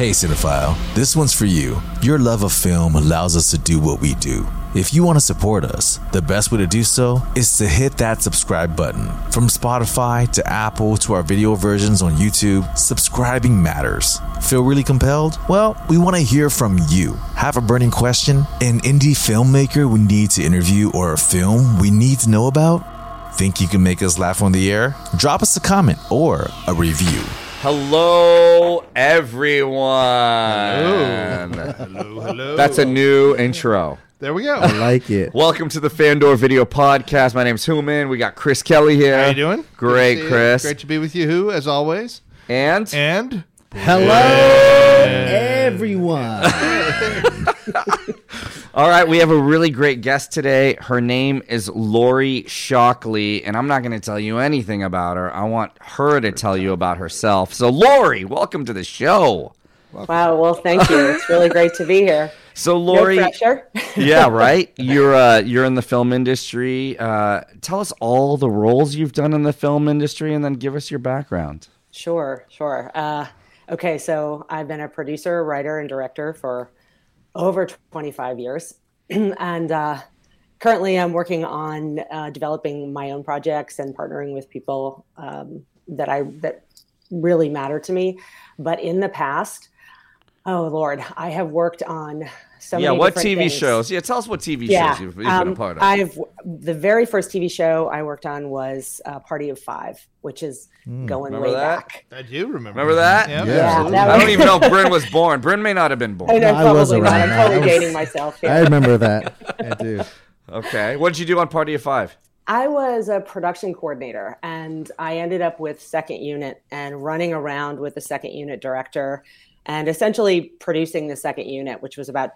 Hey cinephile, this one's for you. Your love of film allows us to do what we do. If you want to support us, the best way to do so is to hit that subscribe button. From Spotify to Apple to our video versions on YouTube, subscribing matters. Feel really compelled? Well, we want to hear from you. Have a burning question? An indie filmmaker we need to interview or a film we need to know about? Think you can make us laugh on the air? Drop us a comment or a review. Hello, everyone. Hello, hello. That's a new intro. There we go. I like it. Welcome to the Fandor Video Podcast. My name's Human. We got Chris Kelly here. How you doing? Great, Good to see you. Chris. Great to be with you, who, as always. And And Hello, everyone. all right, we have a really great guest today. Her name is Lori Shockley, and I'm not going to tell you anything about her. I want her to tell you about herself. So, Lori, welcome to the show. Wow. Well, thank you. It's really great to be here. So, No Lori, pressure. yeah, right. You're uh, you're in the film industry. Uh, tell us all the roles you've done in the film industry, and then give us your background. Sure, sure. Uh, okay, so I've been a producer, writer, and director for over 25 years, and uh, currently I'm working on uh, developing my own projects and partnering with people um, that I that really matter to me. But in the past, oh Lord, I have worked on so yeah, many what TV things. shows? Yeah, tell us what TV yeah, shows you've, you've been a um, part of. I've the very first TV show I worked on was uh, Party of Five, which is going Hmm. Remember way that? back. I do remember. Remember that? Yeah. Yeah. Yeah, that I don't even know if Bryn was born. Bryn may not have been I born. know, I was probably not. I'm totally was- dating myself here. I remember that. I do. Okay, what did you do on Party of Five? I was a production coordinator and I ended up with second unit and running around with the second unit director and essentially producing the second unit, which was about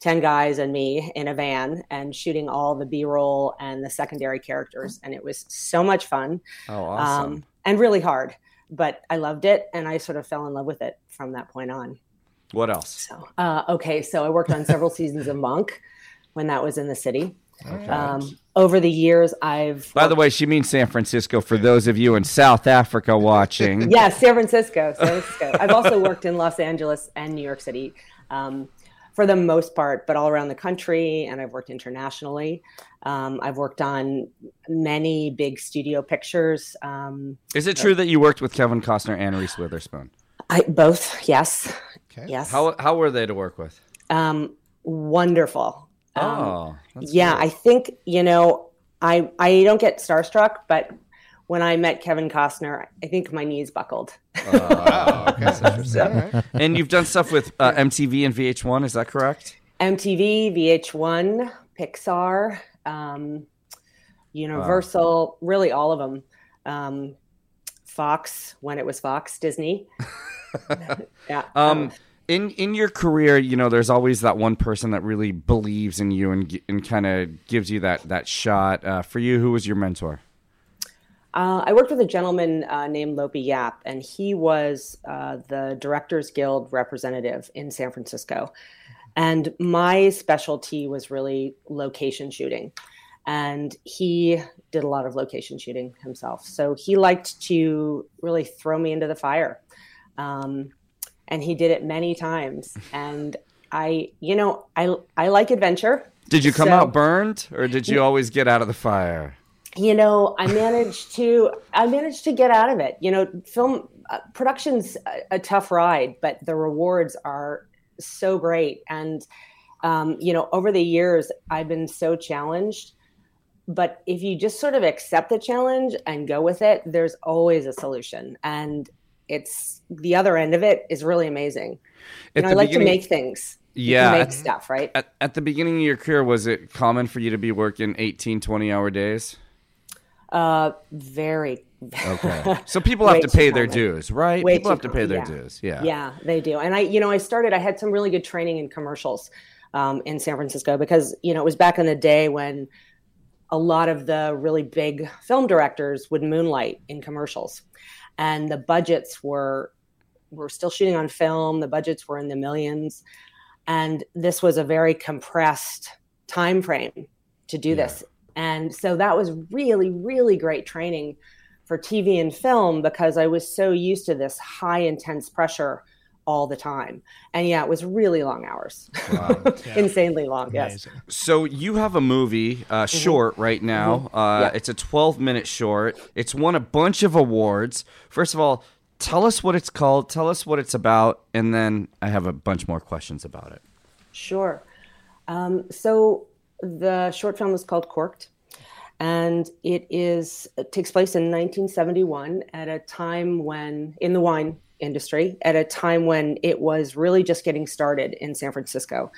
10 guys and me in a van and shooting all the B roll and the secondary characters. And it was so much fun Oh, awesome. um, and really hard, but I loved it and I sort of fell in love with it from that point on. what else? So, uh, okay, so I worked on several seasons of Monk when that was in the city. Um, over the years, I've By the way, she means San Francisco. For those of you in South Africa watching, yeah, San Francisco. San Francisco. I've also worked in Los Angeles and New York City um, for the most part, but all around the country, and I've worked internationally. Um, I've worked on many big studio pictures. Um, is it true that you worked with Kevin Costner and Reese Witherspoon? I both, yes, Okay. yes. How how were they to work with? um, wonderful. Um, Oh, that's yeah, great. I think you know, I I don't get starstruck, but when I met Kevin Costner, I think my knees buckled. Wow. Okay. All right. and you've done stuff with uh, MTV and VH1. Is that correct? MTV, VH1, Pixar, um, Universal, really all of them. Um, Fox, when it was Fox, Disney. yeah. Um, in in your career, you know, there's always that one person that really believes in you and and kind of gives you that that shot. Uh, for you, who was your mentor? Uh, I worked with a gentleman uh, named Lopi Yap, and he was uh, the Directors Guild representative in San Francisco. And my specialty was really location shooting. And he did a lot of location shooting himself. So he liked to really throw me into the fire. Um, and he did it many times. And I, you know, I, I like adventure. Did you come So- out burned, or did you always get out of the fire? you know, I managed to I managed to get out of it. You know, film uh, production's a, a tough ride, but the rewards are so great. And um, you know, over the years, I've been so challenged. But if you just sort of accept the challenge and go with it, there's always a solution. And it's the other end of it is really amazing. You know, I like to make things. You Yeah, can at- make stuff, right? At, at the beginning of your career, was it common for you to be working 18, 20 hour days? Uh, very. Okay. So people have to pay their dues, right? Way people have to pay common, their yeah. dues. Yeah. Yeah, they do. And I, you know, I started. I had some really good training in commercials um, in San Francisco because you know it was back in the day when a lot of the really big film directors would moonlight in commercials, and the budgets were were still shooting on film. The budgets were in the millions, and this was a very compressed time frame to do this. And so that was really, really great training for TV and film because I was so used to this high intense pressure all the time. And yeah, it was really long hours. Insanely long, yes. So you have a movie, uh, short right now. Uh, Mm-hmm. Yeah. It's a 12 minute short. It's won a bunch of awards. First of all, tell us what it's called. Tell us what it's about, and then I have a bunch more questions about it. Sure. Um, so the short film is called Corked, and it is it takes place in 1971 at a time when in the wine industry at a time when it was really just getting started in San Francisco.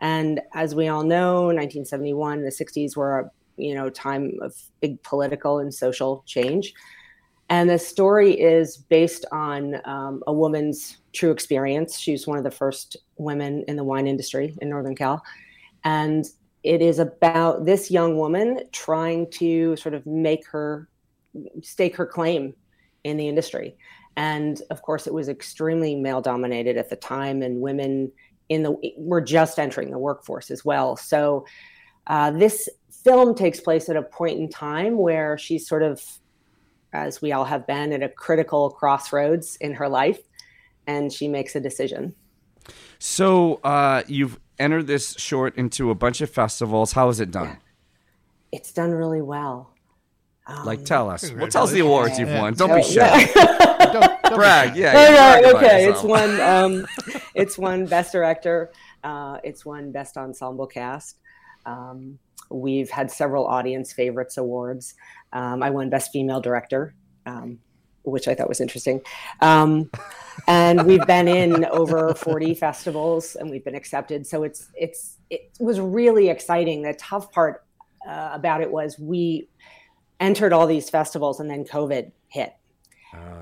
And as we all know, 1971, the 60s were a you know time of big political and social change. And the story is based on um, a woman's true experience. She's one of the first women in the wine industry in Northern Cal. And it is about this young woman trying to sort of make her stake her claim in the industry. And of course, it was extremely male dominated at the time, and women in the were just entering the workforce as well. So uh, this film takes place at a point in time where she's sort of as we all have been at a critical crossroads in her life and she makes a decision So uh, you've entered this short into a bunch of festivals. How How is it done? it's done really well Like, tell us. Well, tell us the awards you've won. Don't be shy. Don't, don't Brag. Yeah. Yeah, yeah, brag okay. It's one. Um, it's one best director. Uh, it's one best ensemble cast. Um, we've had several audience favorites awards. Um, I won best female director, um, which I thought was interesting. Um, and we've been in over 40 festivals, and we've been accepted. So it's it's it was really exciting. The tough part uh, about it was we entered all these festivals, and then COVID hit.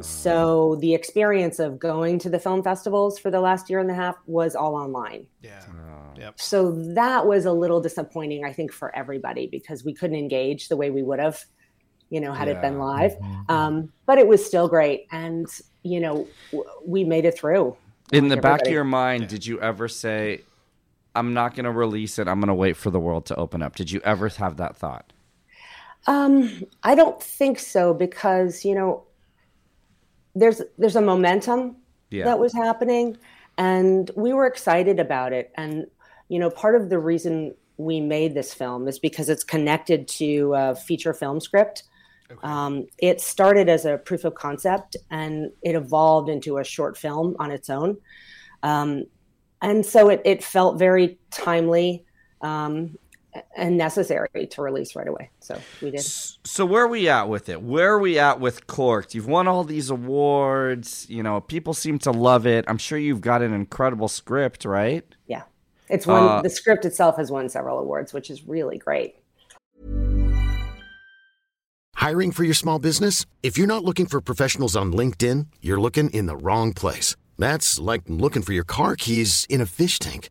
So the experience of going to the film festivals for the last year and a half was all online. Yeah. Yep. So that was a little disappointing, I think, for everybody because we couldn't engage the way we would have, you know, had it been Yeah. live. Um, but it was still great, and you know, w- we made it through. In the back of your mind, did you ever say, I'm not going to release it. I'm going to wait for the world to open up? Did you ever have that thought? Um, I don't think so because you know, there's there's a momentum Yeah. that was happening, and we were excited about it. And you know, part of the reason we made this film is because it's connected to a feature film script. Um, it started as a proof of concept, and it evolved into a short film on its own. Um, and so it, it felt very timely um, and necessary to release right away. So we did. So where are we at with it? Where are we at with Corked? You've won all these awards. You know, people seem to love it. I'm sure you've got an incredible script, right? Yeah. It's won, Uh, the script itself has won several awards, which is really great. Hiring for your small business? If you're not looking for professionals on LinkedIn, you're looking in the wrong place. That's like looking for your car keys in a fish tank.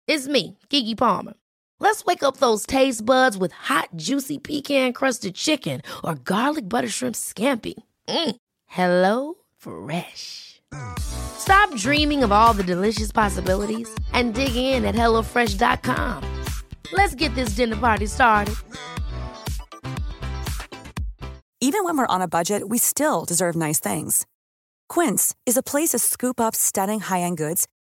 It's me, Keke Palmer. Let's wake up those taste buds with hot, juicy pecan crusted chicken or garlic butter shrimp scampi. Mm. Hello Fresh. Stop dreaming of all the delicious possibilities and dig in at HelloFresh.com. Let's get this dinner party started. Even when we're on a budget, we still deserve nice things. Quince is a place to scoop up stunning high end goods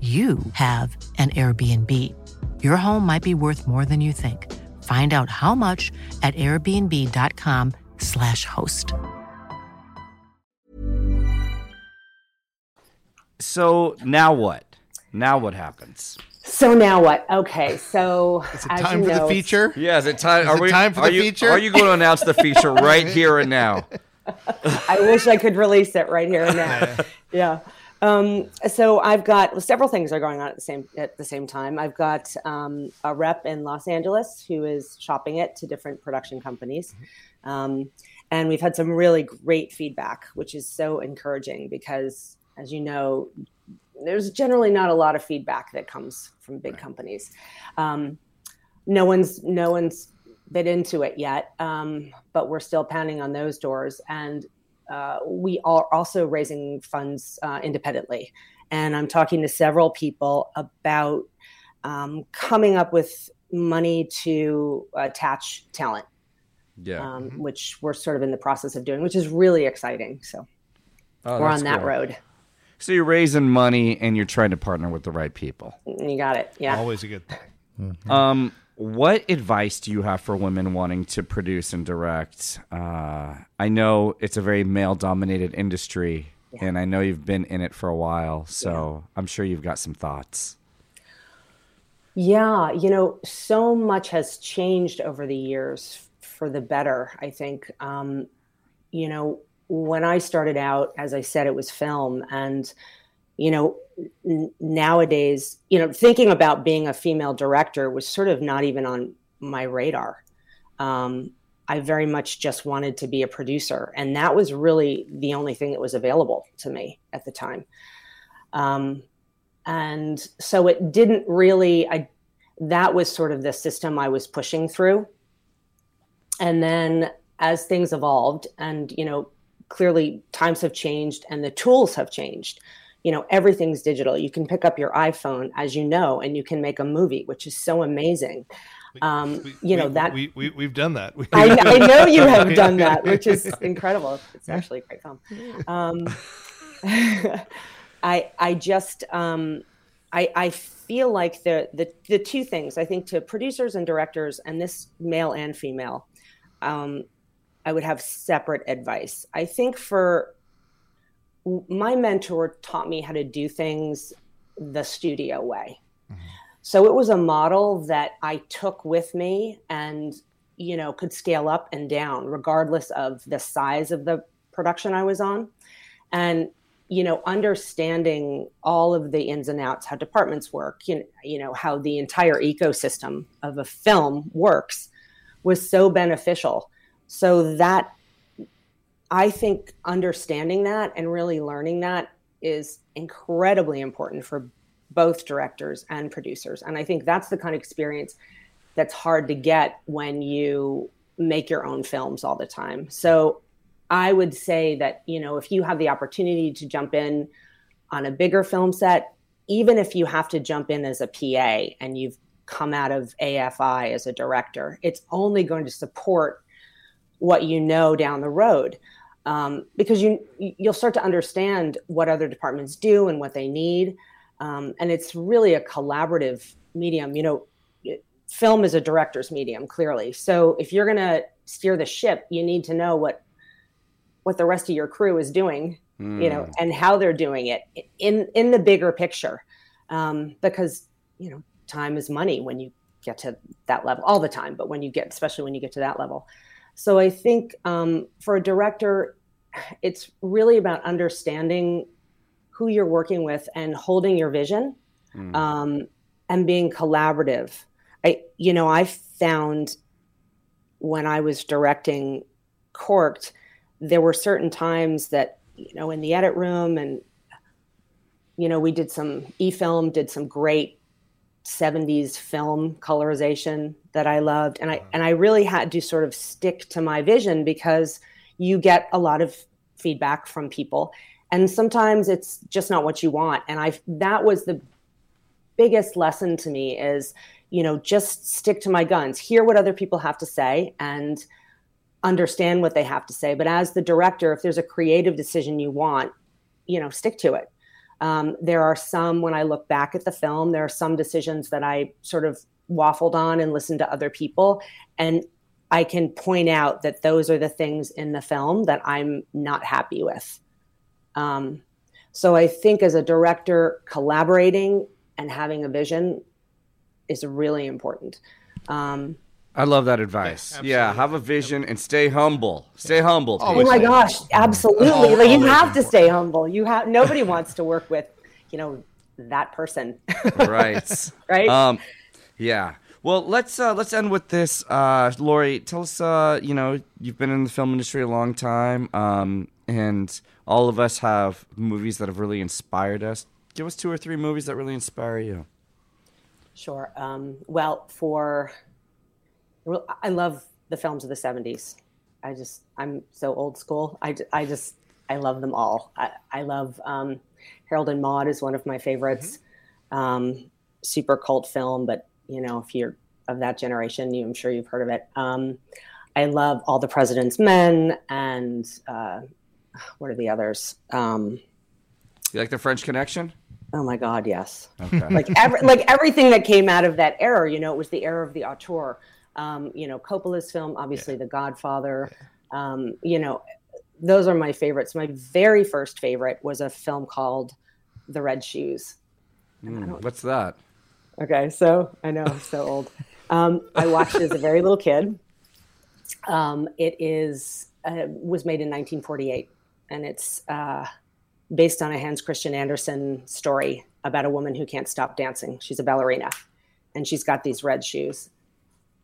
you have an Airbnb. Your home might be worth more than you think. Find out how much at airbnb.com/slash host. So now what? Now what happens? So now what? Okay, so Is it time for know, the feature? Yeah, is it time? Is are it we, time for are the you, feature? Are you going to announce the feature right here and now? I wish I could release it right here and now. yeah. Um, so I've got several things are going on at the same at the same time. I've got um, a rep in Los Angeles who is shopping it to different production companies, um, and we've had some really great feedback, which is so encouraging because, as you know, there's generally not a lot of feedback that comes from big companies. Um, no one's no one's bit into it yet, um, but we're still pounding on those doors and uh, we are also raising funds uh, independently. And I'm talking to several people about um, coming up with money to attach talent, Yeah. um, which we're sort of in the process of doing, which is really exciting. So Oh, we're on that cool. road. So you're raising money and you're trying to partner with the right people. You got it. Yeah. Always a good thing. Um, what advice do you have for women wanting to produce and direct? Uh, I know it's a very male-dominated industry, and I know you've been in it for a while, so I'm sure you've got some thoughts. Yeah, you know, so much has changed over the years for the better, I think. Um, you know, when I started out, as I said, it was film. And, you know, n- nowadays, you know, thinking about being a female director was sort of not even on my radar. Um, I very much just wanted to be a producer. And that was really the only thing that was available to me at the time. Um, and so it didn't really i that was sort of the system i was pushing through and then as things evolved and you know clearly times have changed and the tools have changed you know everything's digital you can pick up your iphone as you know and you can make a movie which is so amazing um, We- you know we- that we, we we've done that. I, I know you have done that, which is incredible. It's actually a great film. Um, I I just um, I I feel like the the the two things I think to producers and directors and this male and female, um, I would have separate advice. I think for my mentor taught me how to do things the studio way. Mm-hmm. So it was a model that I took with me and you know could scale up and down regardless of the size of the production I was on. And you know understanding all of the ins and outs how departments work you know, you know how the entire ecosystem of a film works was so beneficial so that i think understanding that and really learning that is incredibly important for both directors and producers and i think that's the kind of experience that's hard to get when you make your own films all the time so I would say that, you know, if you have the opportunity to jump in on a bigger film set, even if you have to jump in as a PA and you've come out of AFI as a director, it's only going to support what you know down the road. Um, because you you'll start to understand what other departments do and what they need, um, and it's really a collaborative medium. You know, film is a director's medium clearly. So if you're going to steer the ship, you need to know what what the rest of your crew is doing, mm. you know, hmm. and how they're doing it in in the bigger picture, um, because you know time is money when you get to that level all the time, but when you get especially when you get to that level. So I think um, for a director, it's really about understanding who you're working with and holding your vision mm. um, and being collaborative. I, you know, I found when I was directing Corked, there were certain times that, you know, in the edit room and, you know, we did some e film, did some great 70s film colorization that I loved. And I, and I really had to sort of stick to my vision because you get a lot of feedback from people. And sometimes it's just not what you want. And I, that was the biggest lesson to me is, you know, just stick to my guns, hear what other people have to say and understand what they have to say. But as the director, if there's a creative decision you want, you know, stick to it. Um, there are some, when I look back at the film, there are some decisions that I sort of waffled on and listened to other people. And I can point out that those are the things in the film that I'm not happy with. Um, so I think as a director, collaborating and having a vision is really important. Um, I love that advice. Yeah, yeah, have a vision and stay humble. Stay humble. Oh my gosh, absolutely! Oh, like you have to stay humble. You have nobody wants to work with, you know, that person. right. right. Um, yeah. Well, let's uh, let's end with this. Uh, Laurie, tell us. Uh, you know, you've been in the film industry a long time, um, and all of us have movies that have really inspired us. Give us two or three movies that really inspire you. Sure. Um, well, for I love the films of the 70s. I just, I'm so old school. I, I just, I love them all. I, I love um, Harold and Maude is one of my favorites. Mm-hmm. Um, super cult film, but you know, if you're of that generation, you, I'm sure you've heard of it. Um, I love All the President's Men and uh, what are the others? Um, you like the French Connection? Oh my God, yes. Okay. like every, like everything that came out of that era, you know, it was the era of the auteur. Um, you know, Coppola's film, obviously yeah. The Godfather. Yeah. Um, you know, those are my favorites. My very first favorite was a film called The Red Shoes. Mm, what's that? Okay, so I know I'm so old. Um, I watched it as a very little kid. Um, it is uh, was made in 1948, and it's uh, based on a Hans Christian Andersen story about a woman who can't stop dancing. She's a ballerina, and she's got these red shoes.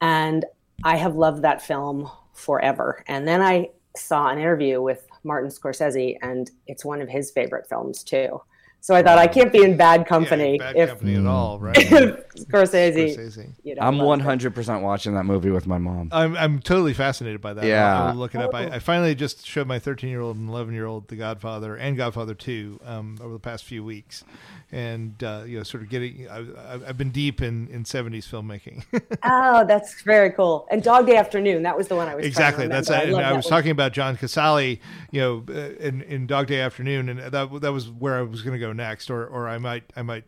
And I have loved that film forever. And then I saw an interview with Martin Scorsese, and it's one of his favorite films too. So I thought I can't be in bad company. Yeah, bad if, company at all, right? Scorsese. Scorsese. You know, I'm 100 percent watching that movie with my mom. I'm I'm totally fascinated by that. Yeah, I will look it up. I, I, finally just showed my 13 year old and 11 year old The Godfather and Godfather 2 um, over the past few weeks, and uh, you know, sort of getting. I, have been deep in in 70s filmmaking. oh, that's very cool. And Dog Day Afternoon, that was the one I was exactly. that's I, I, I was talking about John Cazale, you know, uh, in in Dog Day Afternoon, and that that was where I was going to go next, or or I might I might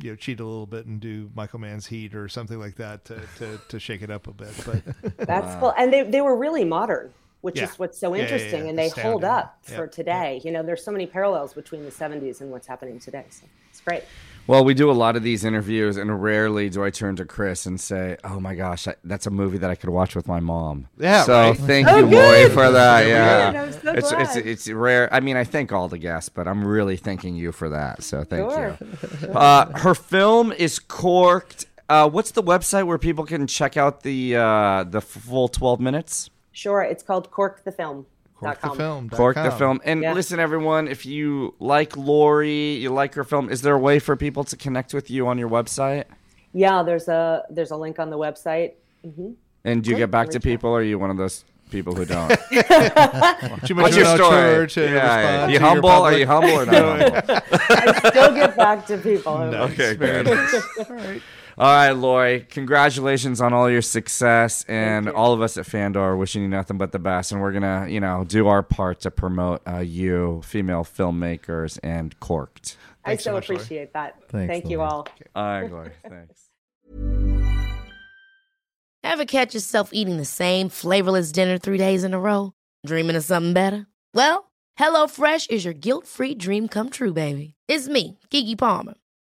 you know cheat a little bit and do Michael Mann's Heat or something like that to to, to shake it up a bit. But that's cool, and they they were really modern which yeah. is what's so interesting yeah, yeah, and they Astounding. hold up for today you know there's so many parallels between the 70s and what's happening today so it's great well we do a lot of these interviews and rarely do i turn to chris and say oh my gosh I, that's a movie that i could watch with my mom. Yeah so right? thank oh, you Lori for that yeah. So it's, it's, it's rare i mean i thank all the guests but i'm really thanking you for that so thank sure. you uh, her film is corked. Uh, what's the website where people can check out the uh, the full 12 minutes? Sure, it's called Cork the Film. Cork the film. Cork the film. And yeah. listen, everyone, if you like Laurie, you like her film, is there a way for people to connect with you on your website? Yeah, there's a there's a link on the website. Mm-hmm. And do you Great. get back to people, or are you one of those people who don't? What's your story? To yeah, yeah. You humble? Are you humble or not? I still get back to people. Nice. Okay, good. All right. All right, Lori. Congratulations on all your success, and all of us at Fandor are wishing you nothing but the best. And we're gonna, you know, do our part to promote uh, you, female filmmakers, and Corked. I so appreciate that. Thanks, Thank you Lori. all. All right, Lori. Thanks. Ever catch yourself eating the same flavorless dinner three days in a row? Dreaming of something better? Well, HelloFresh is your guilt-free dream come true, baby. It's me, Keke Palmer.